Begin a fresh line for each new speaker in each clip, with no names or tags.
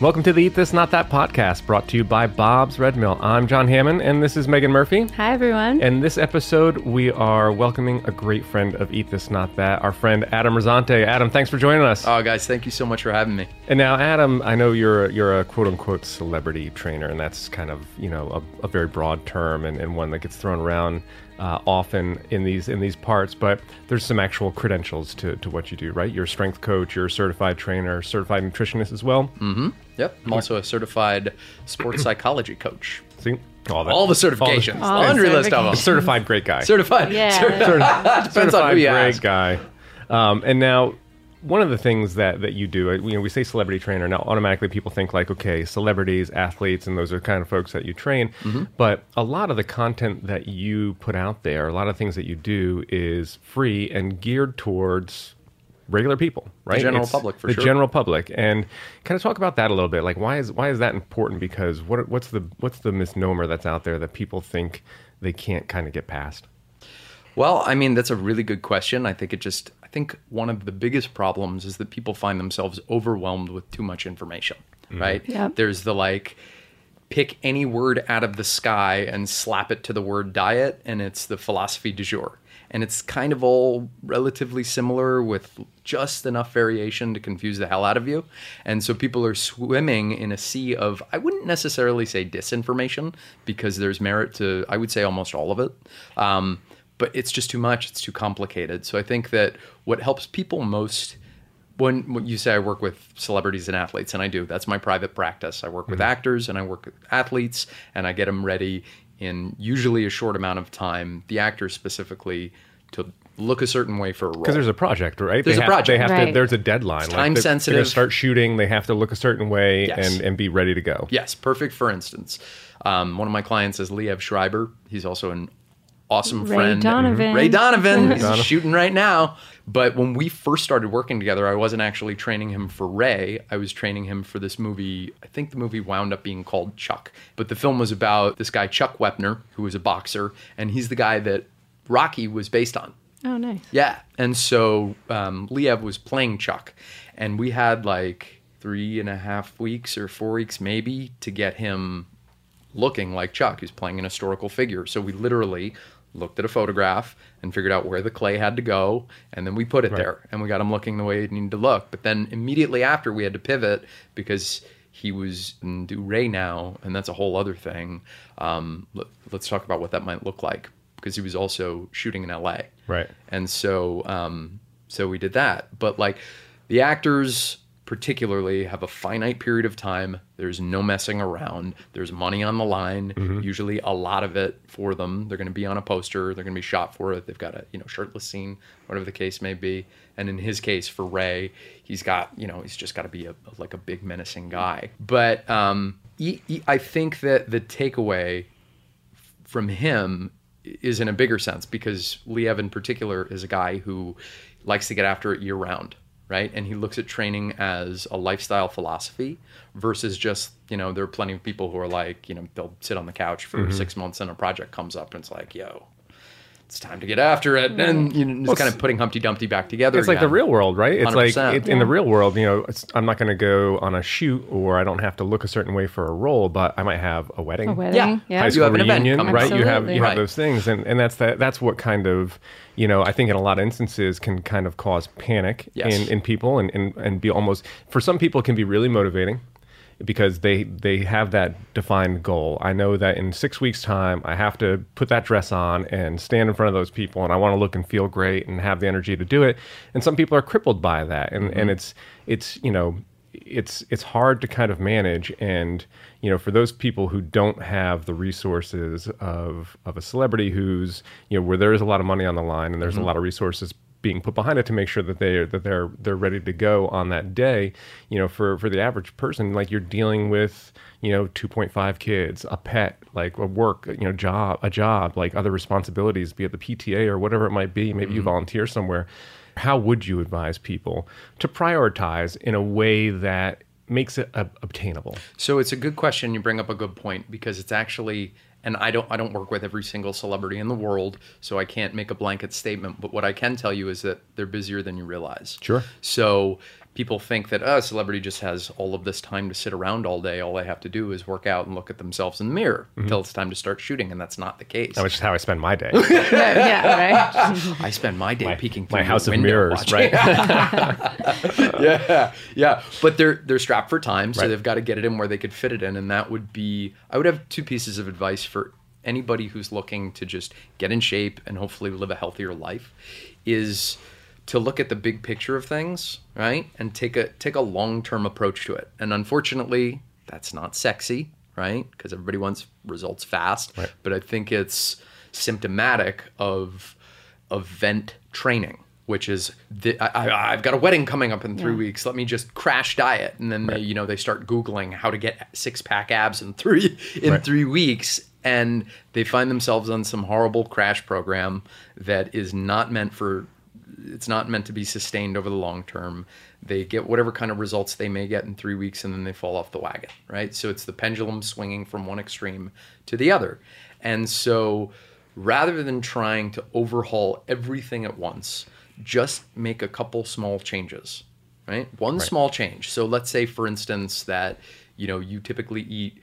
Welcome to the Eat This Not That podcast, brought to you by Bob's Red Mill. I'm John Hammond, and this is Megan Murphy.
Hi, everyone.
And this episode, we are welcoming a great friend of Eat This Not That, our friend Adam Rosante. Adam, thanks for joining us.
Oh, guys, thank you so much for having me.
And now, Adam, I know you're you're a quote unquote celebrity trainer, and that's kind of you know a, a very broad term and, and one that gets thrown around uh, often in these in these parts. But there's some actual credentials to, to what you do, right? You're a strength coach, you're a certified trainer, certified nutritionist as well.
Mm-hmm. Yep. I'm also a certified sports psychology coach.
See all, that,
All the certifications,
All the
laundry list of them.
certified great guy.
Certified.
Yeah.
Certified. Depends on
certified
who you
great
ask.
guy. Um, and now, one of the things that, that you do, uh, you know, we say celebrity trainer. Now, automatically people think like, okay, celebrities, athletes, and those are kind of folks that you train.
Mm-hmm.
But a lot of the content that you put out there, a lot of things that you do is free and geared towards regular people, right?
general public, for
the
sure.
general public, and kind of talk about that a little bit. Like, why is why is that important? Because what what's the what's the misnomer that's out there that people think they can't kind of get past?
Well, I mean, that's a really good question. I think it just, think one of the biggest problems is that people find themselves overwhelmed with too much information, right?
Yep.
There's the like, pick any word out of the sky and slap it to the word diet, and it's the philosophy du jour. And it's kind of all relatively similar with just enough variation to confuse the hell out of you. And so people are swimming in a sea of, I wouldn't necessarily say disinformation, because there's merit to, I would say, almost all of it. Um, but it's just too much, it's too complicated. So I think that what helps people most when, when you say I work with celebrities and athletes, and I do, that's my private practice. I work with actors and I work with athletes, and I get them ready in usually a short amount of time. The actors specifically to look a certain way for a role.
Because there's a project, right?
There's
they
a
have, They
project.
have to. There's a deadline.
It's
they're- They're
time-sensitive.
going to start shooting. They have to look a certain way
Yes.
and and be ready to go.
Yes, perfect. For instance, um, one of my clients is Liev Schreiber. He's also an awesome
Ray
friend.
Donovan.
Ray Donovan. He's shooting right now. But when we first started working together, I wasn't actually training him for Ray. I was training him for this movie. I think the movie wound up being called Chuck. But the film was about this guy, Chuck Wepner, who was a boxer. And he's the guy that Rocky was based on.
Oh, nice.
Yeah. And so um, Liev was playing Chuck, and we had like three and a half weeks or four weeks maybe to get him looking like Chuck, who's playing an historical figure. So we literally looked at a photograph and figured out where the clay had to go, and then we put it there, and we got him looking the way it needed to look. But then immediately after, we had to pivot because he was in do Ray now, and that's a whole other thing. Um, let, let's talk about what that might look like because he was also shooting in LA.
Right.
And so, um, so we did that. But like the actors, particularly, have a finite period of time. There's no messing around. There's money on the line. Usually, a lot of it for them. They're going to be on a poster. They're going to be shot for it. They've got a you know shirtless scene, whatever the case may be. And in his case, for Ray, he's got you know he's just got to be a like a big menacing guy. But um, he, he- I think that the takeaway from him is in a bigger sense because Liev in particular is a guy who likes to get after it year round, right? And he looks at training as a lifestyle philosophy versus just, you know, there are plenty of people who are like, you know, they'll sit on the couch for
Mm-hmm.
six months and a project comes up and it's like, yo, it's time to get after it. And, you know, just kind of putting Humpty Dumpty back together.
It's like the real world, right? It's like
100%.
it, in the real world, you know, it's, I'm not going to go on a shoot or I don't have to look a certain way for a role, but I might have a wedding.
A wedding.
Yeah.
Yeah.
high
You
school
have an event
reunion,
coming
right?
up.
You have you
Absolutely.
have
Right.
those things, and, and that's that. That's what kind of, you know, I think in a lot of instances can kind of cause panic
Yes.
in, in people, and, and and be almost for some people can be really motivating because they they have that defined goal. I know that in six weeks' time, I have to put that dress on and stand in front of those people, and I want to look and feel great and have the energy to do it. And some people are crippled by that, and and mm-hmm. it's it's you know it's it's hard to kind of manage and you know for those people who don't have the resources of of a celebrity who's you know where there is a lot of money on the line and there's a mm-hmm. lot of resources being put behind it to make sure that they that they're they're ready to go on that day you know for for the average person like you're dealing with you know 2.5 kids a pet like a work you know job a job like other responsibilities be it the PTA or whatever it might be maybe you mm-hmm. volunteer somewhere. How would you advise people to prioritize in a way that makes it ob- obtainable?
So it's a good question. You bring up a good point because it's actually, and I don't, I don't work with every single celebrity in the world, so I can't make a blanket statement. But what I can tell you is that they're busier than you realize.
Sure.
So people think that oh, a celebrity just has all of this time to sit around all day. All they have to do is work out and look at themselves in the mirror
Mm-hmm.
until it's time to start shooting, and that's not the case.
Which is how I spend my day.
yeah, yeah, right.
I spend my day peeking through
my house of mirrors,
watching-
right?
yeah, yeah. But they're they're strapped for time, so
Right.
they've got to get it in where they could fit it in, and that would be. I would have two pieces of advice for anybody who's looking to just get in shape and hopefully live a healthier life, is to look at the big picture of things, right, and take a take a long term approach to it. And unfortunately, that's not sexy, right? Because everybody wants results fast.
Right.
But I think it's symptomatic of event training, which is the, I, I, I've got a wedding coming up in three
Yeah.
weeks. Let me just crash diet, and then they, you know, they start googling how to get six pack abs in three in
Right.
three weeks, and they find themselves on some horrible crash program that is not meant for. It's not meant to be sustained over the long term. They get whatever kind of results they may get in three weeks, and then they fall off the wagon, right? So it's the pendulum swinging from one extreme to the other, and so rather than trying to overhaul everything at once, just make a couple small changes, right? One small change. So let's say, for instance, that you know you typically eat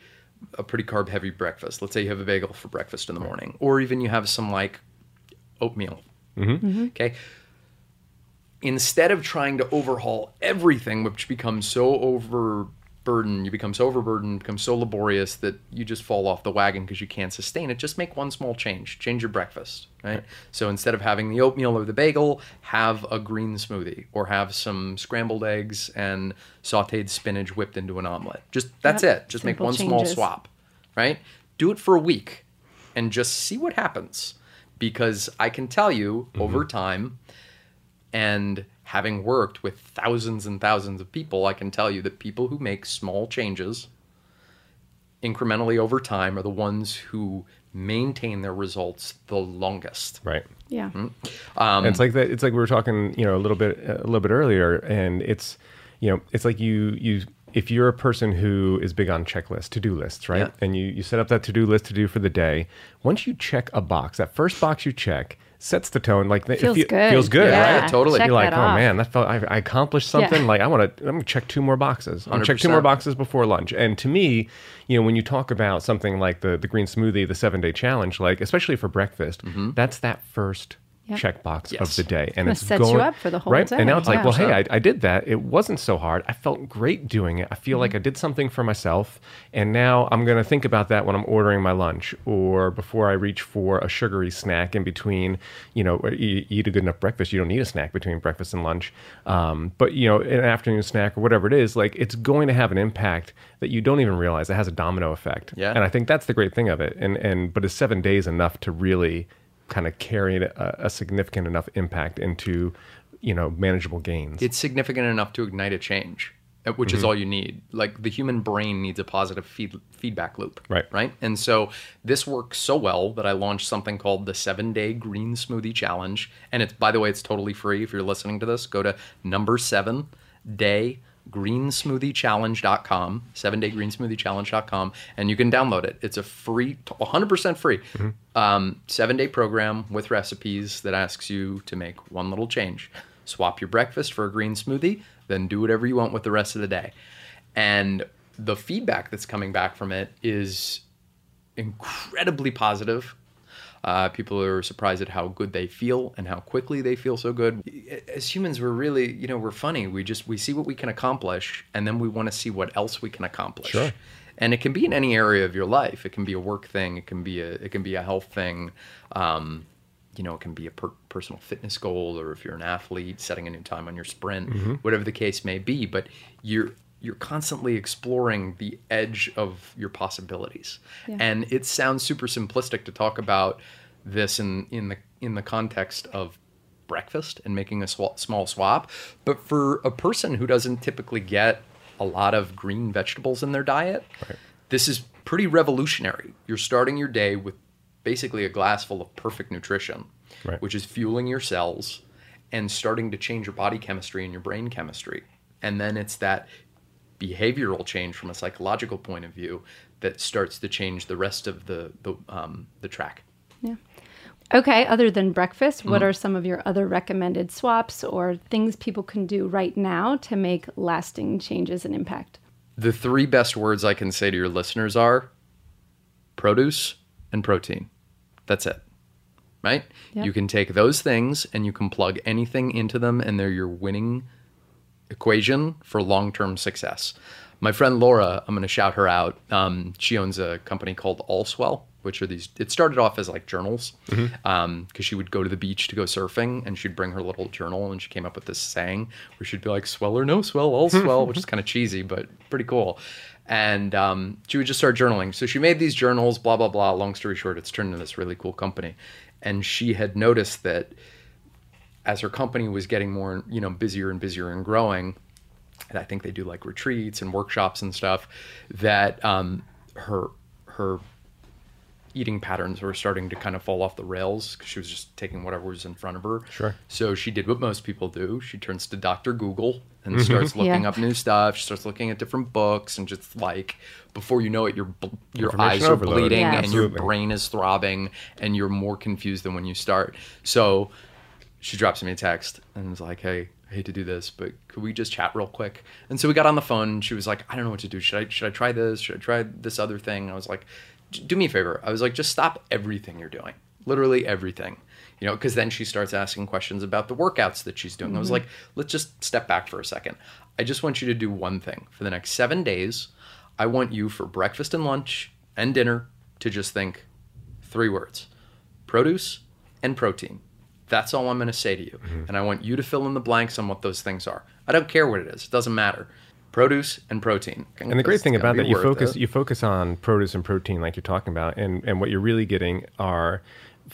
a pretty carb heavy breakfast. Let's say you have a bagel for breakfast in the morning, or even you have some like oatmeal. Mm-hmm. Mm-hmm. Okay. Instead of trying to overhaul everything, which becomes so overburdened, you become so overburdened, become so laborious that you just fall off the wagon because you can't sustain it. Just make one small change. Change your breakfast, right? So instead of having the oatmeal or the bagel, have a green smoothie or have some scrambled eggs and sautéed spinach whipped into an omelet. Just that's
Yep.
it. Just make
Simple
one small swap, right? Do it for a week and just see what happens. Because I can tell you mm-hmm. over time, and having worked with thousands and thousands of people, I can tell you that people who make small changes incrementally over time are the ones who maintain their results the longest.
right.
Yeah.
Um,
it's like that. It's like we were talking, you know, a little bit, a little bit earlier, and it's, you know, it's like you, you, if you're a person who is big on checklists, to-do lists, right?
Yeah.
And you, you set up that to-do list to do for the day. Once you check a box, that first box you check sets the tone. Like it
Feels
fe-
good.
Feels good,
Yeah,
right?
totally.
Check
You're like,
that
oh
off.
man, that felt. I, I accomplished something.
Yeah.
Like I want to. I'm gonna check two more boxes. I'm gonna check two more boxes before lunch. And to me, you know, when you talk about something like the the green smoothie, the seven day challenge, like especially for breakfast, mm-hmm. that's that first
Yep.
checkbox of the day, and
Kinda
it's
sets you up for the whole
right.
day,
And now it's like,
yeah.
well, hey, I, I did that. It wasn't so hard. I felt great doing it. I feel
Mm-hmm.
like I did something for myself, and now I'm gonna think about that when I'm ordering my lunch or before I reach for a sugary snack in between. You know, you you eat a good enough breakfast. You don't need a snack between breakfast and lunch. Um, but you know, an afternoon snack or whatever it is, like it's going to have an impact that you don't even realize. It has a domino effect.
Yeah.
And I think that's the great thing of it. And and but is seven days enough to really kind of carry a, a significant enough impact into you know manageable gains?
it's significant enough to ignite a change, uh, which
Mm-hmm.
is all you need. Like the human brain needs a positive feed, feedback loop.
Right.
Right. And so this works so well that I launched something called the seven day green smoothie challenge. And it's, by the way, it's totally free. If you're listening to this, go to number seven day greensmoothie.challenge.com, seven day greensmoothie.challenge.com, and you can download it. It's a free, 100% free, um, seven day program with recipes that asks you to make one little change. Swap your breakfast for a green smoothie, then do whatever you want with the rest of the day. And the feedback that's coming back from it is incredibly positive. Uh, people are surprised at how good they feel and how quickly they feel so good. As humans, we're really, you know, we're funny. We just we see what we can accomplish, and then we want to see what else we can accomplish.
Sure.
And it can be in any area of your life. It can be a work thing. It can be a it can be a health thing. Um, you know, it can be a per- personal fitness goal, or if you're an athlete, setting a new time on your sprint, whatever the case may be. But you're you're constantly exploring the edge of your possibilities,
Yeah.
and it sounds super simplistic to talk about this in in the in the context of breakfast and making a swa- small swap. But for a person who doesn't typically get a lot of green vegetables in their diet, this is pretty revolutionary. You're starting your day with basically a glass full of perfect nutrition,
Right.
which is fueling your cells and starting to change your body chemistry and your brain chemistry. And then it's that behavioral change from a psychological point of view that starts to change the rest of the the, um, the track.
Yeah. Okay, other than breakfast, what
Mm-hmm.
are some of your other recommended swaps or things people can do right now to make lasting changes and impact?
The three best words I can say to your listeners are produce and protein. That's it. Right?
Yep.
You can take those things and you can plug anything into them, and they're your winning equation for long term success. My friend Laura, I'm going to shout her out. Um, she owns a company called Allswell, which are these, it started off as like journals because she would go to the beach to go surfing and she'd bring her little journal and she came up with this saying where she'd be like, swell or no swell, all swell, which is kind of cheesy, but pretty cool. And um, she would just start journaling. So she made these journals, blah, blah, blah. Long story short, it's turned into this really cool company. And she had noticed that as her company was getting more, you know, busier and busier and growing, and I think they do like retreats and workshops and stuff, that um, her her eating patterns were starting to kind of fall off the rails because she was just taking whatever was in front of her.
Sure.
So she did what most people do. She turns to Dr. Google and starts looking
Yeah.
up new stuff. She starts looking at different books and just like before you know it, your your eyes are
overload.
bleeding
Yeah.
and your brain is throbbing and you're more confused than when you start. So she drops me a text and was like, "Hey, I hate to do this, but could we just chat real quick?" And so we got on the phone. And she was like, "I don't know what to do. Should I should I try this? Should I try this other thing?" I was like, "Do me a favor." I was like, "Just stop everything you're doing, literally everything." You know, because then she starts asking questions about the workouts that she's doing. I was mm-hmm. like, "Let's just step back for a second. I just want you to do one thing for the next seven days. I want you for breakfast and lunch and dinner to just think three words produce and protein. That's all I'm going to say to you. Mm-hmm. And I want you to fill in the blanks on what those things are. I don't care what it is, it doesn't matter. Produce and protein.
And the great thing about that, you focus
it.
you focus on produce and protein, like you're talking about, and and what you're really getting are,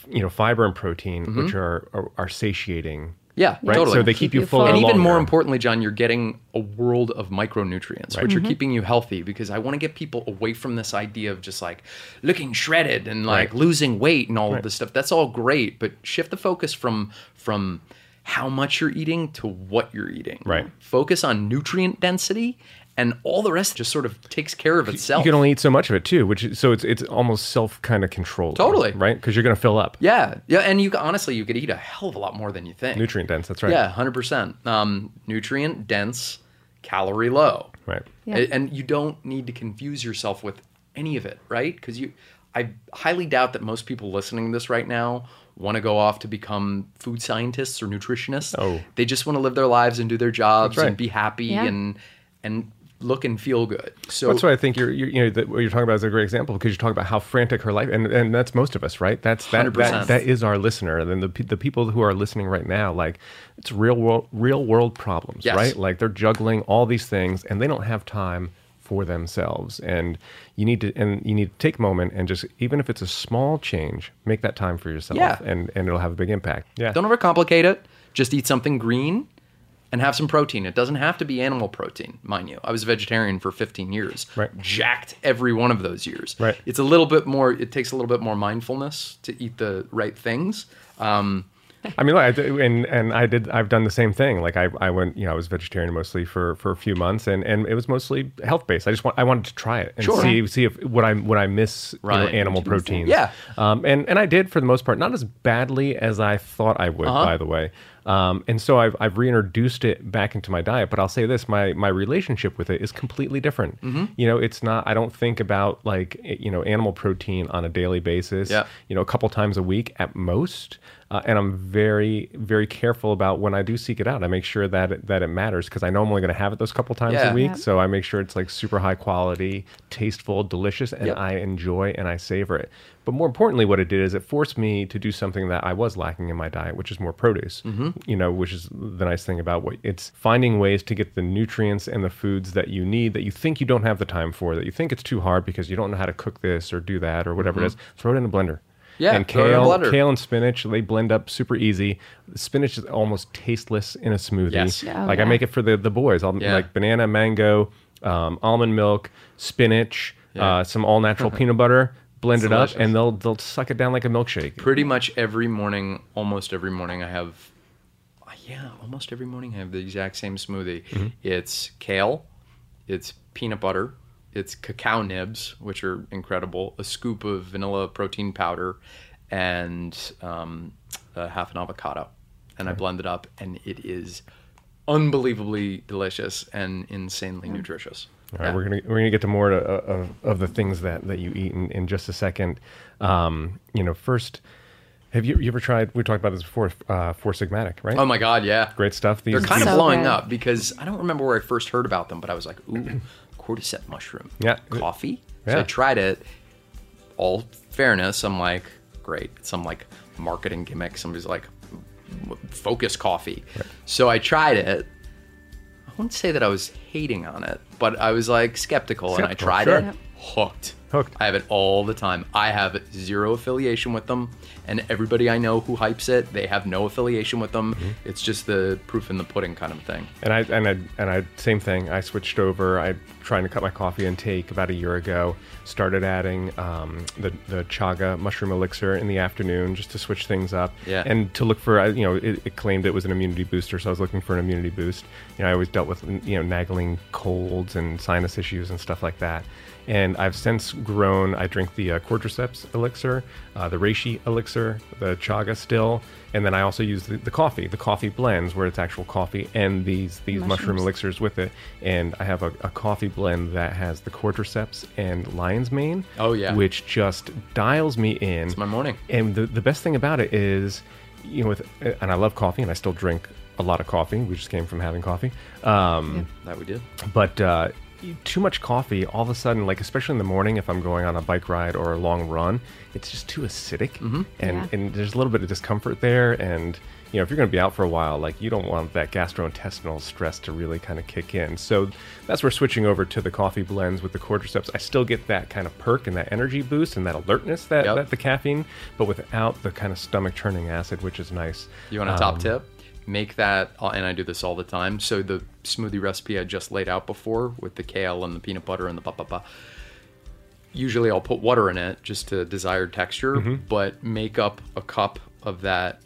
you know, fiber and protein, mm-hmm. which are, are are satiating.
Yeah,
Right.
totally.
So they keep,
Keep
you
you
full.
full.
and even more importantly, John, you're getting a world of micronutrients, right. which are mm-hmm. keeping you healthy. Because I want to get people away from this idea of just like looking shredded and like
Right.
losing weight and all
Right.
of this stuff. That's all great, but shift the focus from from how much you're eating to what you're eating.
Right.
Focus on nutrient density, and all the rest just sort of takes care of itself.
You can only eat so much of it too, which is, so it's it's almost self kind of controlled.
Totally.
right? Because you're going to fill up.
yeah, yeah, and you honestly you could eat a hell of a lot more than you think.
Nutrient dense. That's right.
Yeah, hundred percent. Um, nutrient dense, calorie low.
Right.
Yeah.
And you don't need to confuse yourself with any of it, right? Because you, I highly doubt that most people listening to this right now want to go off to become food scientists or nutritionists.
Oh.
they just want to live their lives and do their jobs
right.
and be happy
Yeah.
and and look and feel good. So
That's why I think you're, you're you know that what you're talking about is a great example because you're talking about how frantic her life and and that's most of us right that's that that, that is our listener and then the the people who are listening right now like it's real world real world problems
Yes.
right like they're juggling all these things and they don't have time for themselves and you need to and you need to take a moment and just even if it's a small change make that time for yourself
Yeah.
and and it'll have a big impact yeah
Don't overcomplicate it. Just eat something green and have some protein. It doesn't have to be animal protein, mind you. I was a vegetarian for 15 years.
Right.
Jacked every one of those years.
Right.
It's a little bit more, it takes a little bit more mindfulness to eat the right things. Um,
I mean, look, I and and I did. I've done the same thing. Like I, I went, you know, I was vegetarian mostly for for a few months, and and it was mostly health based. I just want, I wanted to try it and
Sure.
see see if what I what I miss you know, animal proteins.
Yeah.
Um, and and I did for the most part, not as badly as I thought I would.
Uh-huh.
By the way. Um, and so I've, I've reintroduced it back into my diet, but I'll say this: my my relationship with it is completely different.
Mm-hmm.
You know, it's not. I don't think about like you know animal protein on a daily basis.
Yeah.
You know, a couple times a week at most. Uh, and I'm very, very careful about when I do seek it out. I make sure that it, that it matters because I know I'm only going to have it those couple times
Yeah.
a week.
Yeah.
So I make sure it's like super high quality, tasteful, delicious, and
Yep.
I enjoy and I savor it. But more importantly, what it did is it forced me to do something that I was lacking in my diet, which is more produce.
Mm-hmm.
You know, which is the nice thing about what it's finding ways to get the nutrients and the foods that you need that you think you don't have the time for, that you think it's too hard because you don't know how to cook this or do that or whatever it is. Throw it in a blender.
Yeah,
and
throw in
kale, kale and spinach, they blend up super easy. Spinach is almost tasteless in a smoothie.
Yes.
Oh,
like I make it for the the boys. I'll
Yeah.
like banana, mango, um, almond milk, spinach, uh, some all natural peanut butter. Blend
It's
it up, and they'll they'll suck it down like a milkshake.
pretty much every morning, almost every morning, I have, uh, yeah, almost every morning I have the exact same smoothie.
Mm-hmm.
It's kale, it's peanut butter, it's cacao nibs, which are incredible, a scoop of vanilla protein powder, and um, uh, half an avocado, and I blend it up, and it is unbelievably delicious and insanely nutritious.
All right,
Yeah.
we're gonna we're gonna get to more to, of of the things that that you eat in, in just a second. Um, you know, first, have you you ever tried? We talked about this before. Uh, Four Sigmatic, right?
Oh my god, yeah.
Great stuff. These
They're kind of blowing
good.
up because I don't remember where I first heard about them, but I was like, ooh, cordyceps mushroom.
Yeah.
Coffee? So I tried it. All fairness, I'm like, great. Some like marketing gimmick. Somebody's like, focus coffee. So I tried it. I wouldn't say that I was hating on it, but I was like skeptical, and I
Skeptical,
tried
sure.
it. Hooked.
Hooked.
I have it all the time. I have zero affiliation with them, and everybody I know who hypes it, they have no affiliation with them.
Mm-hmm.
It's just the proof in the pudding kind of thing.
And I and I and I same thing. I switched over. I trying to cut my coffee intake about a year ago. Started adding um, the the chaga mushroom elixir in the afternoon just to switch things up.
Yeah.
And to look for you know it, it claimed it was an immunity booster, so I was looking for an immunity boost. You know I always dealt with you know nagging colds and sinus issues and stuff like that. And I've since grown. I drink the uh, cordyceps elixir, uh, the reishi elixir, the chaga still, and then I also use the, the coffee, the coffee blends where it's actual coffee and these these mushroom elixirs with it. And I have a, a coffee blend that has the cordyceps and lion's mane.
Oh, yeah.
which just dials me in.
It's my morning.
And the, the best thing about it is, you know, with and I love coffee and I still drink a lot of coffee. We just came from having coffee. Um,
That we did.
but uh, too much coffee, all of a sudden, like especially in the morning, if I'm going on a bike ride or a long run, it's just too acidic,
Mm-hmm.
and
Yeah.
and there's a little bit of discomfort there. And you know, if you're going to be out for a while, like you don't want that gastrointestinal stress to really kind of kick in. So that's where switching over to the coffee blends with the cordyceps, I still get that kind of perk and that energy boost and that alertness that,
Yep.
that the caffeine, but without the kind of stomach churning acid, which is nice.
You want a top
Um,
tip? Make that, uh, and I do this all the time. So the smoothie recipe I just laid out before with the kale and the peanut butter and the ba ba ba. Usually I'll put water in it just to desired texture,
Mm-hmm.
but make up a cup of that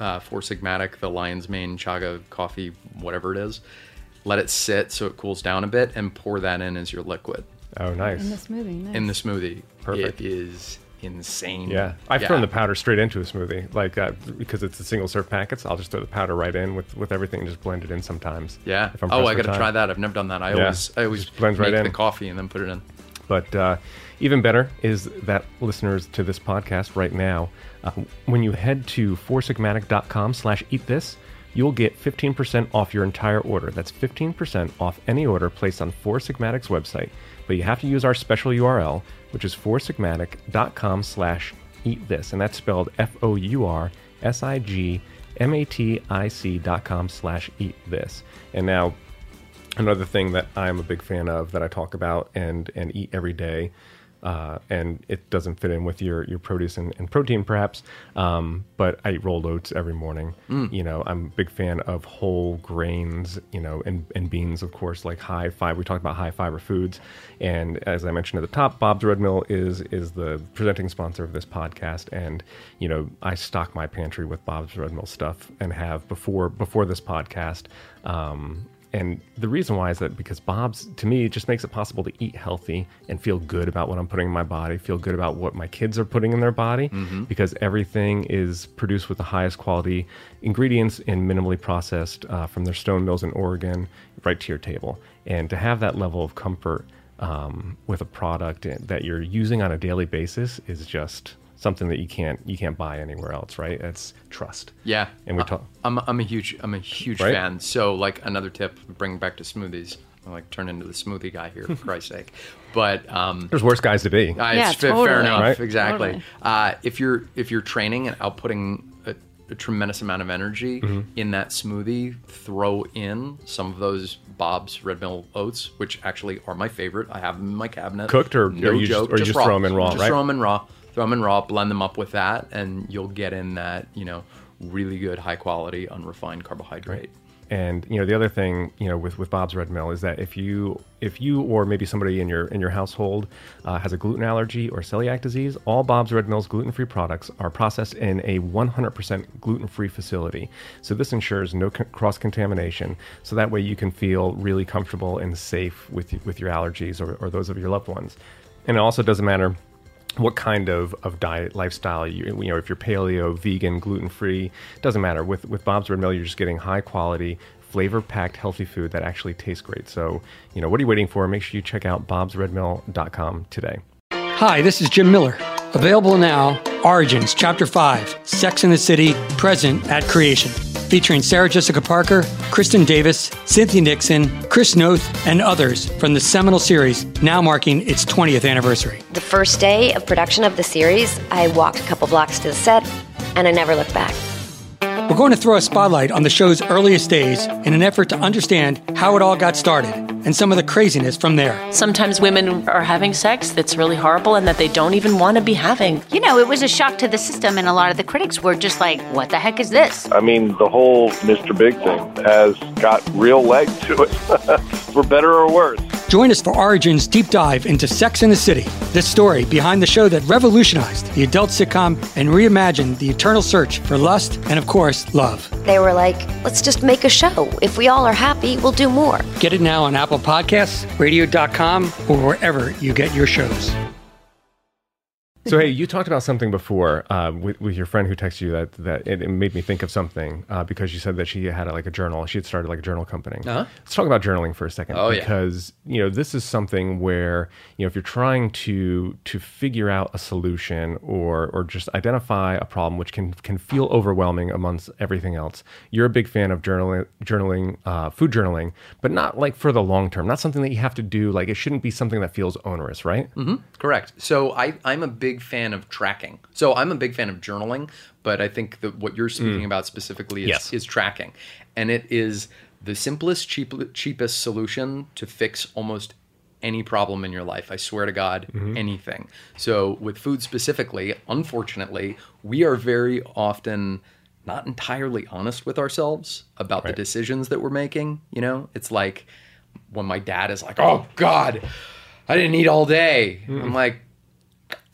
uh, Four Sigmatic, the Lion's Mane Chaga coffee, whatever it is. Let it sit so it cools down a bit, and pour that in as your liquid
Oh, nice.
In the smoothie. Nice.
in the smoothie.
Perfect.
It is insane.
Yeah, I've thrown the powder straight into a smoothie, like uh, because it's the single serve packets. I'll just throw the powder right in with, with everything and just blend it in sometimes.
Yeah.
if I'm
Oh, I got to try that. I've never done that. I
Yeah.
always, I always
Just blends right in.
the coffee and then put it in.
But uh, even better is that listeners to this podcast right now, uh, when you head to foursigmatic.com slash eat this, you'll get 15% off your entire order. That's 15% off any order placed on Four Sigmatic's website. But you have to use our special URL, which is foursigmatic.com slash eat this. And that's spelled F-O-U-R-S-I-G-M-A-T-I-C dot com slash eat this. And now another thing that I'm a big fan of that I talk about and and eat every day, uh, and it doesn't fit in with your your produce and, and protein perhaps, um, but I eat rolled oats every morning. You know, I'm a big fan of whole grains, you know, and and beans, of course, like high fiber. We talked about high fiber foods, and as I mentioned at the top, Bob's Red Mill is is the presenting sponsor of this podcast, and you know, I stock my pantry with Bob's Red Mill stuff and have before before this podcast. Um, and the reason why is that because Bob's, to me, it just makes it possible to eat healthy and feel good about what I'm putting in my body, feel good about what my kids are putting in their body, because everything is produced with the highest quality ingredients and minimally processed uh, from their stone mills in Oregon right to your table. And to have that level of comfort um, with a product that you're using on a daily basis is just something that you can't you can't buy anywhere else, right? It's trust.
Yeah.
And we talk-
I'm, I'm a huge, I'm a huge
Right?
fan. So like another tip, bring back to smoothies. I'm like turn into the smoothie guy here, for Christ's sake. But um,
There's worse guys to be.
Uh,
Yeah,
it's
totally.
fair enough.
Right?
Exactly.
Totally.
Uh, if you're if you're training and outputting a, a tremendous amount of energy
Mm-hmm.
in that smoothie, throw in some of those Bob's Red Mill oats, which actually are my favorite. I have them in my cabinet.
Cooked or-
no
or you just-
joke,
or you just throw 'em in raw,
Just
right?
throw them in raw. Throw them in raw. Blend them up with that, and you'll get in that you know really good, high quality, unrefined carbohydrate.
And you know the other thing you know with, with Bob's Red Mill is that if you if you or maybe somebody in your in your household uh, has a gluten allergy or celiac disease, all Bob's Red Mill's gluten free products are processed in a 100% gluten free facility. So this ensures no cross contamination. So that way you can feel really comfortable and safe with with your allergies or, or those of your loved ones. And it also doesn't matter what kind of, of diet lifestyle you you know if you're paleo vegan gluten free doesn't matter with with bob's red mill you're just getting high quality flavor packed healthy food that actually tastes great so you know what are you waiting for make sure you check out bobsredmill.com today
Hi, this is Jim Miller. Available now, Origins, Chapter 5, Sex and the City, Present at Creation. Featuring Sarah Jessica Parker, Kristin Davis, Cynthia Nixon, Chris Noth, and others from the seminal series, now marking its 20th anniversary.
The first day of production of the series, I walked a couple blocks to the set and I never looked back.
We're going to throw a spotlight on the show's earliest days in an effort to understand how it all got started and some of the craziness from there.
Sometimes women are having sex that's really horrible and that they don't even want to be having.
You know, it was a shock to the system, and a lot of the critics were just like, what the heck is this?
I mean, the whole Mr. Big thing has got real legs to it, for better or worse.
Join us for Origins Deep Dive into Sex and the City, the story behind the show that revolutionized the adult sitcom and reimagined the eternal search for lust and, of course, love.
They were like, let's just make a show. If we all are happy, we'll do more.
Get it now on Apple Podcasts, radio.com, or wherever you get your shows.
So hey, you talked about something before uh, with, with your friend who texted you that that it, it made me think of something uh, because you said that she had like a journal. She had started like a journal company.
Uh-huh.
Let's talk about journaling for a second.
Oh, yeah.
because you know this is something where you know if you're trying to to figure out a solution or or just identify a problem which can can feel overwhelming amongst everything else. You're a big fan of journaling, journaling, uh, food journaling, but not like for the long term. Not something that you have to do. Like it shouldn't be something that feels onerous, right?
Mm-hmm. Correct. So I, I'm a big fan of tracking. So I'm a big fan of journaling, but I think that what you're speaking mm. about specifically is,
Yes.
is tracking. And it is the simplest, cheap, cheapest solution to fix almost any problem in your life. I swear to God, mm-hmm. anything. So with food specifically, unfortunately, we are very often not entirely honest with ourselves about the decisions that we're making. You know, it's like when my dad is like, "Oh God, I didn't eat all day." I'm like,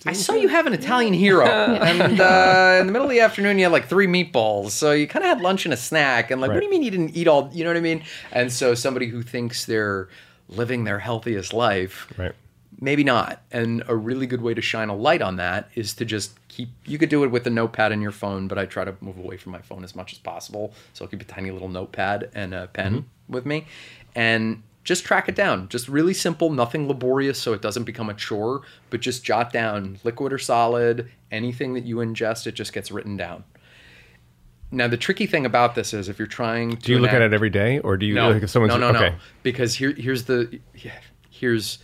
I saw you have an Italian hero, and uh, in the middle of the afternoon you had like three meatballs. So you kind of had lunch and a snack, and like, what do you mean you didn't eat all? You know what I mean? And so somebody who thinks they're living their healthiest life,
Right.
maybe not. And a really good way to shine a light on that is to just keep. You could do it with a notepad in your phone, but I try to move away from my phone as much as possible. So I'll keep a tiny little notepad and a pen with me, and just track it down. Just really simple, nothing laborious, so it doesn't become a chore. But just jot down liquid or solid, anything that you ingest, it just gets written down. Now the tricky thing about this is if you're trying to
Do you look at it every day, or do you
no,
like if someone's
no, no,
okay?
no. Because here, here's the here's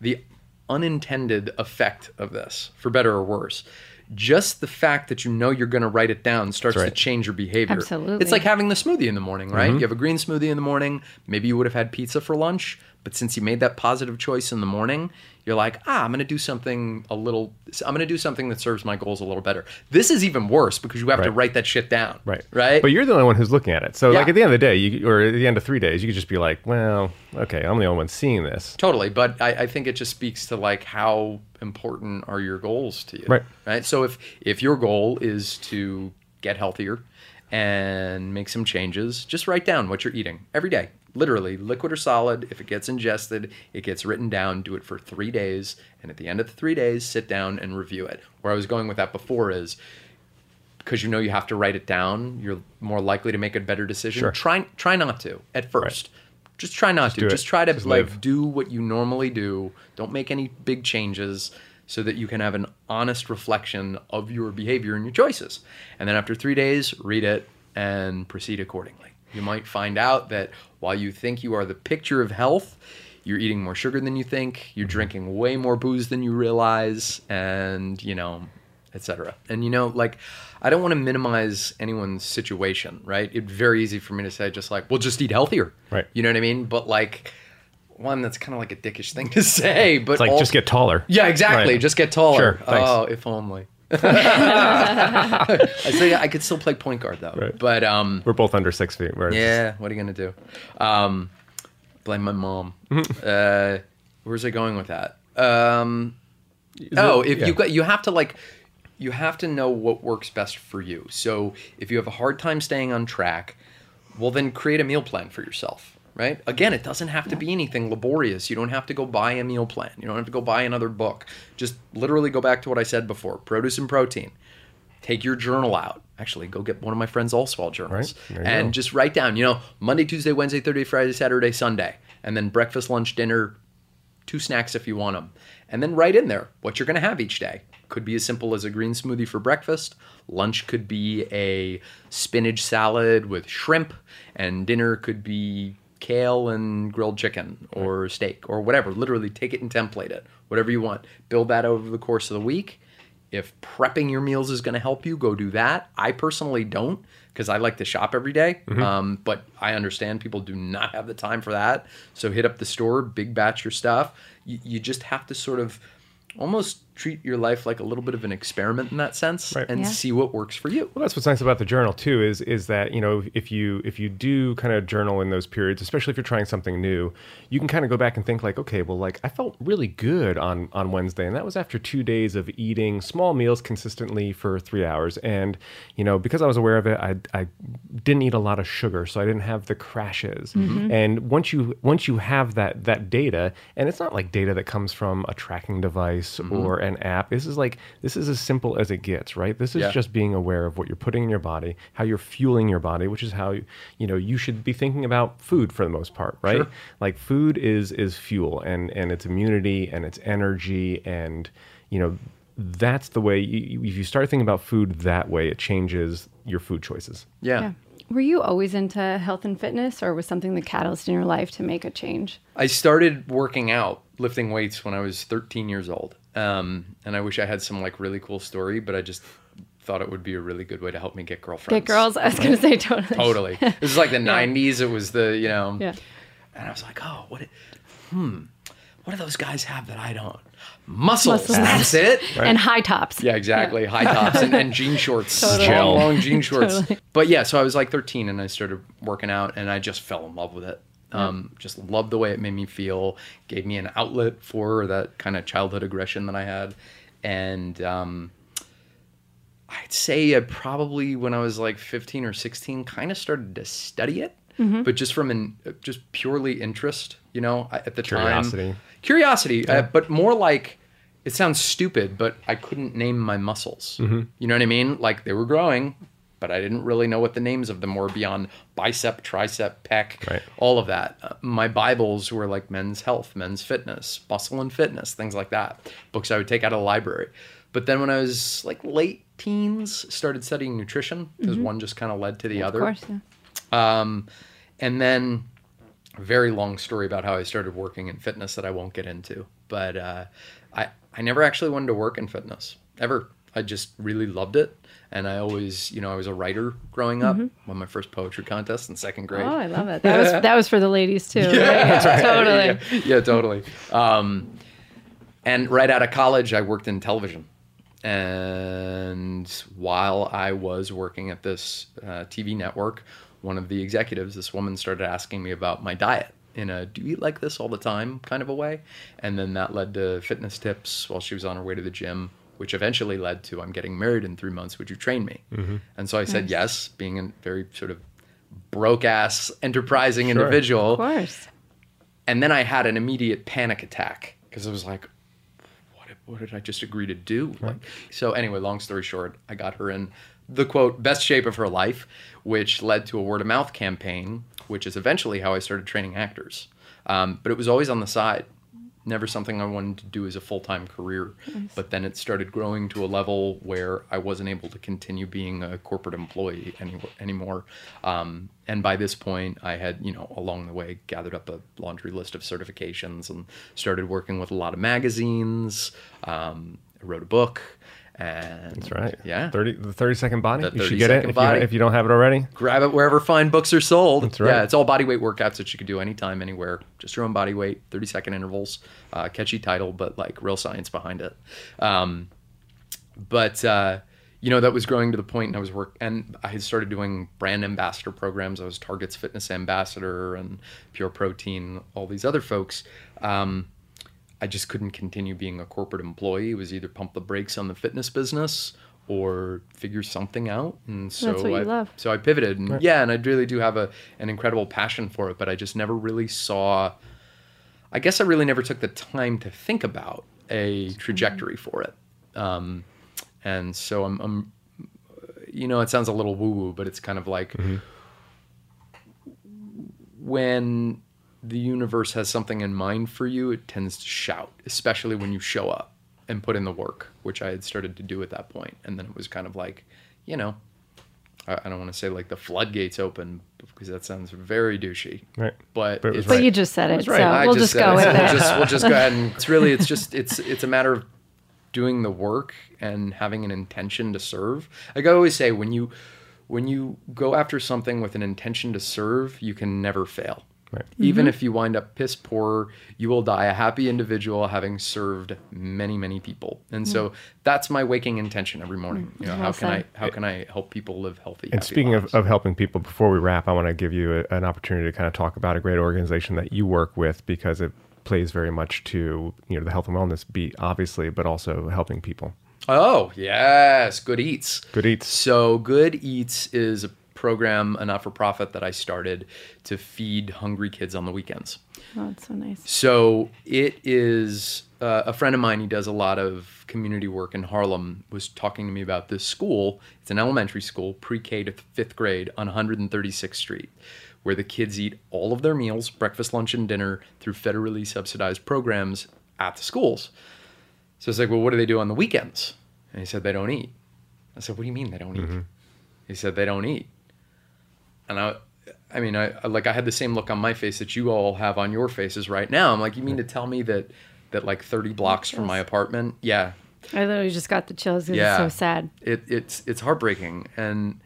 the unintended effect of this, for better or worse. Just the fact that you know you're going to write it down starts
That's
to change your behavior.
Absolutely.
It's like having the smoothie in the morning, right?
Mm-hmm.
You have a green smoothie in the morning. Maybe you would have had pizza for lunch, but since you made that positive choice in the morning, you're like, ah, I'm going to do something a little. I'm going to do something that serves my goals a little better. This is even worse because you have to write that shit down.
Right.
Right.
But you're the only one who's looking at it. So, like, at the end of the day, you, or at the end of three days, you could just be like, well, okay, I'm the only one seeing this.
Totally, but I, I think it just speaks to like how important are your goals to you,
Right.
Right. So if if your goal is to get healthier and make some changes, just write down what you're eating every day, literally, liquid or solid. If it gets ingested, it gets written down. Do it for three days, and at the end of the three days, sit down and review it. Where I was going with that before is because you know you have to write it down, you're more likely to make a better decision.
Sure.
Try try not to at first. Just try not
do
to. Just try to
Just
like
live.
do what you normally do. Don't make any big changes so that you can have an honest reflection of your behavior and your choices. And then after 3 days, read it and proceed accordingly. You might find out that while you think you are the picture of health, you're eating more sugar than you think, you're mm-hmm. drinking way more booze than you realize and, you know, etc. And you know, like I don't want to minimize anyone's situation, right? It's very easy for me to say just like, well, just eat healthier.
Right.
You know what I mean? But like one that's kind of like a dickish thing to say, but
It's like, just get taller.
yeah, exactly.
Right.
Just get taller.
Sure, thanks.
Oh, if only. I say I could still play point guard though.
Right.
But um,
We're both under six feet. Whereas
yeah, what are you gonna do? Um, blame my mom. Uh, where's I going with that? Um, oh,
it-
if
yeah.
you got, you have to like, you have to know what works best for you. So if you have a hard time staying on track, well then create a meal plan for yourself. Right? Again, it doesn't have to be anything laborious. You don't have to go buy a meal plan. You don't have to go buy another book. Just literally go back to what I said before produce and protein. Take your journal out. Actually, go get one of my friends' Allswell journals
Right.
And
go.
just write down, you know, Monday, Tuesday, Wednesday, Thursday, Friday, Saturday, Sunday. And then breakfast, lunch, dinner, two snacks if you want them. And then write in there what you're going to have each day. Could be as simple as a green smoothie for breakfast. Lunch could be a spinach salad with shrimp. And dinner could be kale and grilled chicken or steak or whatever. Literally take it and template it, whatever you want. Build that over the course of the week. If prepping your meals is going to help you, go do that. I personally don't because I like to shop every day. Um, but I understand people do not have the time for that. So hit up the store, big batch your stuff. You, you just have to sort of almost treat your life like a little bit of an experiment in that sense
Right.
and
Yeah.
see what works for you.
Well, that's what's nice about the journal too. Is is that you know if you if you do kind of journal in those periods, especially if you're trying something new, you can kind of go back and think like, okay, well, like I felt really good on on Wednesday, and that was after two days of eating small meals consistently for three hours, and you know because I was aware of it, I I didn't eat a lot of sugar, so I didn't have the crashes. Mm-hmm. And once you once you have that that data, and it's not like data that comes from a tracking device mm-hmm. or an app. This is like this is as simple as it gets, right? This is
Yeah.
just being aware of what you're putting in your body, how you're fueling your body, which is how you know you should be thinking about food for the most part, right?
Sure.
Like food is is fuel and and it's immunity and it's energy and you know that's the way you, you- if you start thinking about food that way, it changes your food choices.
Yeah.
Yeah. Were you always into health and fitness, or was something the catalyst in your life to make a change?
I started working out, lifting weights when I was 13 years old. Um, and I wish I had some like really cool story, but I just thought it would be a really good way to help me get girlfriends.
Get girls. I was gonna say totally.
Totally. This is like the 90s. It was the, you know,
Yeah.
and I was like, oh, what, hmm, what do those guys have that I don't? Muscles.
Muscles.
That's it.
And high tops.
Yeah, exactly. High tops and, and jean shorts,
Totally.
long, long jean shorts.
Totally.
But yeah, so I was like 13 and I started working out and I just fell in love with it. Um, just loved the way it made me feel, gave me an outlet for that kind of childhood aggression that I had. And um, I'd say I probably, when I was like 15 or 16, kind of started to study it, but just from an just purely interest, you know, at the
Curiosity.
time. Curiosity, uh, but more like it sounds stupid, but I couldn't name my muscles. You know what I mean? Like they were growing, but I didn't really know what the names of them were beyond bicep, tricep, pec,
Right.
all of that. Uh, my Bibles were like men's health, men's fitness, muscle and fitness, things like that. Books I would take out of the library. But then when I was like late teens, started studying nutrition because one just kind of led to the
Of
other.
Of course. Yeah.
Um, and then very long story about how I started working in fitness that I won't get into. But uh, I I never actually wanted to work in fitness ever. I just really loved it, and I always, you know, I was a writer growing up. Won my first poetry contest in second grade.
Oh, I love it. That was that was for the ladies too. right? Totally.
yeah, yeah, totally. Um, and right out of college, I worked in television. And while I was working at this uh, TV network, one of the executives, this woman, started asking me about my diet in a "Do you eat like this all the time?" kind of a way. And then that led to fitness tips while she was on her way to the gym, which eventually led to "I'm getting married in three months. Would you train me?" And so I said yes, being a very sort of broke ass enterprising individual
Of course.
and then I had an immediate panic attack because I was like, what, did- what did I just agree to do? Like, so anyway, long story short, I got her in the quote best shape of her life, which led to a word of mouth campaign, which is eventually how I started training actors. Um, but it was always on the side, never something I wanted to do as a full time career. But then it started growing to a level where I wasn't able to continue being a corporate employee any, anymore. Um, and by this point, I had, you know, along the way gathered up a laundry list of certifications and started working with a lot of magazines. Um, I wrote a book. And
That's right.
Yeah.
30, the 30 second body.
The
you should get it if you, if you don't have it already.
grab it wherever fine books are sold.
That's right.
Yeah, it's all body weight workouts that you can do anytime, anywhere. Just your own body weight, 30 second intervals. Uh, catchy title, but like real science behind it. Um, but, uh, you know, that was growing to the point and I was work and I had started doing brand ambassador programs. I was Target's fitness ambassador and Pure Protein, all these other folks. Um, I just couldn't continue being a corporate employee. It was either pump the brakes on the fitness business or figure something out. And so
That's what you
I,
love.
so I pivoted and yeah, and I really do have a an incredible passion for it, but I just never really saw I guess I really never took the time to think about a trajectory for it. Um, and so I'm, I'm, you know, it sounds a little woo woo, but it's kind of like when the universe has something in mind for you, it tends to shout, especially when you show up and put in the work, which I had started to do at that point. And then it was kind of like, you know, I, I don't want to say like the floodgates open because that sounds very douchey.
Right.
But,
But it was
it's-
But you just said it,
right.
so
I
we'll just,
said
go
it. we'll. Just, we'll just go ahead and it's really it's just it's it's a matter of doing the work and having an intention to serve. Like I always say, when you when you go after something with an intention to serve, you can never fail.
Right.
Even mm-hmm. if you wind up piss poor, you will die a happy individual having served many, many people. And so mm. that's my waking intention every morning. Mm. You know, how can I how can I help people live healthy?
And
happy
speaking of, of helping people, before we wrap, I want to give you a, an opportunity to kind of talk about a great organization that you work with because it plays very much to you know the health and wellness beat, obviously, but also helping people.
Oh, yes, Good Eats.
Good Eats.
So, Good Eats is a program, a not for profit that I started to feed hungry kids on the weekends.
Oh, it's so nice.
So, it is uh, a friend of mine, he does a lot of community work in Harlem, was talking to me about this school. It's an elementary school, pre K to fifth grade on 136th Street, where the kids eat all of their meals, breakfast, lunch, and dinner, through federally subsidized programs at the schools. So it's like, well, what do they do on the weekends? And he said, they don't eat. I said, what do you mean they don't eat? He said, they don't eat. And I, I mean, I I- like I had the same look on my face that you all have on your faces right now. I'm like, you mean to tell me that that like 30 blocks from my apartment? Yeah,
I literally just got the chills. 'cause
Yeah.
It's so sad.
it it's it's heartbreaking, and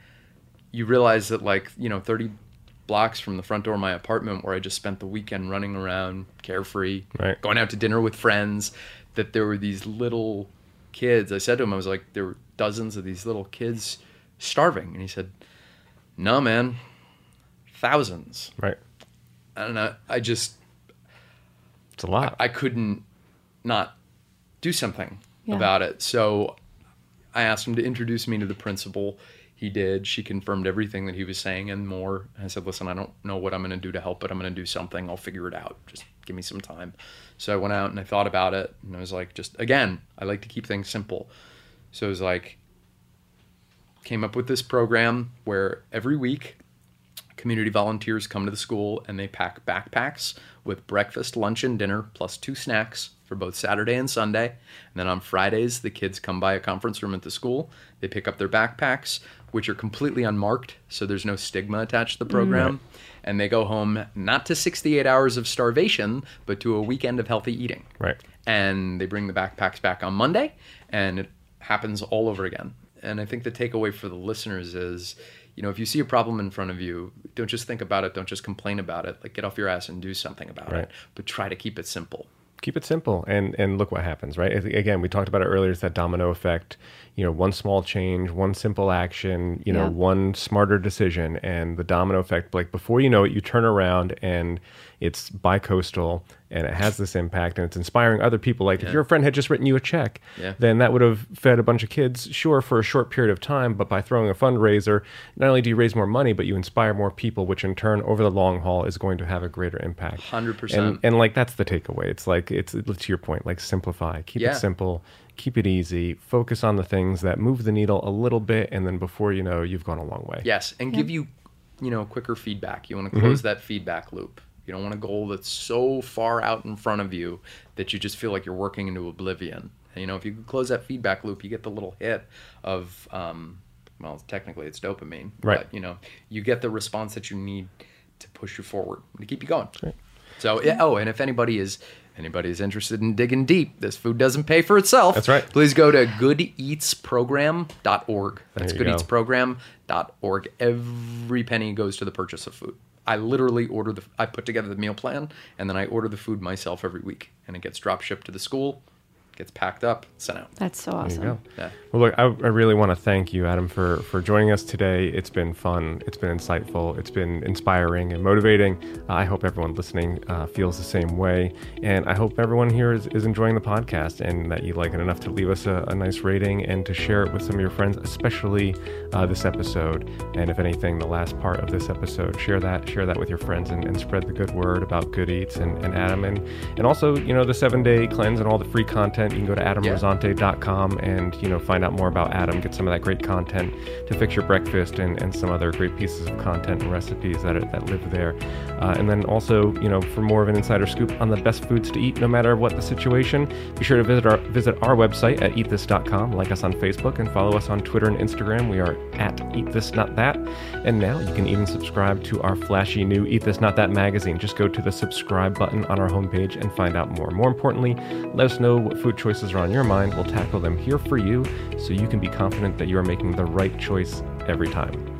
you realize that like you know 30 blocks from the front door of my apartment where I just spent the weekend running around carefree,
Right.
going out to dinner with friends, that there were these little kids. I said to him, I was like, there were dozens of these little kids starving, and he said, "No, man, thousands."
Right.
And I, I just
It's a lot.
I couldn't not do something
Yeah.
about it. So I asked him to introduce me to the principal. He did. She confirmed everything that he was saying and more. I said, listen, I don't know what I'm going to do to help, but I'm going to do something. I'll figure it out. Just give me some time. So I went out and I thought about it. And I was like, just again, I like to keep things simple. So it was like, came up with this program where every week community volunteers come to the school and they pack backpacks with breakfast, lunch, and dinner, plus two snacks for both Saturday and Sunday. And then on Fridays, the kids come by a conference room at the school. They pick up their backpacks, which are completely unmarked, so there's no stigma attached to the mm. program. And they go home not to 68 hours of starvation, but to a weekend of healthy eating
Right.
and they bring the backpacks back on Monday, and it happens all over again. And I think the takeaway for the listeners is, you know, if you see a problem in front of you, don't just think about it, don't just complain about it. Like get off your ass and do something about
Right.
it, but try to keep it simple.
keep it simple and and look what happens right again we talked about it earlier it's that domino effect you know one small change one simple action you know
Yeah.
one smarter decision and the domino effect like before you know it you turn around and it's bi-coastal and it has this impact and it's inspiring other people like if your friend had just written you a check
Yeah.
then that would have fed a bunch of kids sure for a short period of time but by throwing a fundraiser not only do you raise more money but you inspire more people which in turn over the long haul is going to have a greater impact
100%.
and, and like that's the takeaway it's like it's to your point like simplify keep
Yeah.
it simple keep it easy focus on the things that move the needle a little bit and then before you know you've gone a long way
Yes, and give you, you know, quicker feedback. You want to mm-hmm. close that feedback loop. You don't want a goal that's so far out in front of you that you just feel like you're working into oblivion. And, you know, if you can close that feedback loop, you get the little hit of, um, well, technically it's dopamine,
Right.
But you know, you get the response that you need to push you forward to keep you going. So, yeah, oh, and if anybody is anybody is interested in digging deep, this food doesn't pay for itself.
That's right.
Please go to goodeatsprogram.org. That's
There you go.
goodeatsprogram.org. Every penny goes to the purchase of food. I literally order the I put together the meal plan and then I order the food myself every week and it gets drop shipped to the school gets packed up, sent out.
That's so awesome.
Yeah.
Well, look, I, I really want to thank you, Adam, for for joining us today. It's been fun. It's been insightful. It's been inspiring and motivating. Uh, I hope everyone listening uh, feels the same way, and I hope everyone here is, is enjoying the podcast and that you like it enough to leave us a, a nice rating and to share it with some of your friends, especially uh, this episode. And if anything, the last part of this episode, share that share that with your friends and, and spread the good word about Good Eats and, and Adam and and also you know the seven day cleanse and all the free content. You can go to adamrosante.com and you know find out more about Adam, get some of that great content to fix your breakfast and, and some other great pieces of content and recipes that, are, that live there. Uh, and then also, you know, for more of an insider scoop on the best foods to eat, no matter what the situation, be sure to visit our visit our website at eatthis.com, like us on Facebook, and follow us on Twitter and Instagram. We are at Eat This Not That. And now you can even subscribe to our flashy new Eat This Not That magazine. Just go to the subscribe button on our homepage and find out more. More importantly, let us know what food choices are on your mind. We'll tackle them here for you so you can be confident that you are making the right choice every time.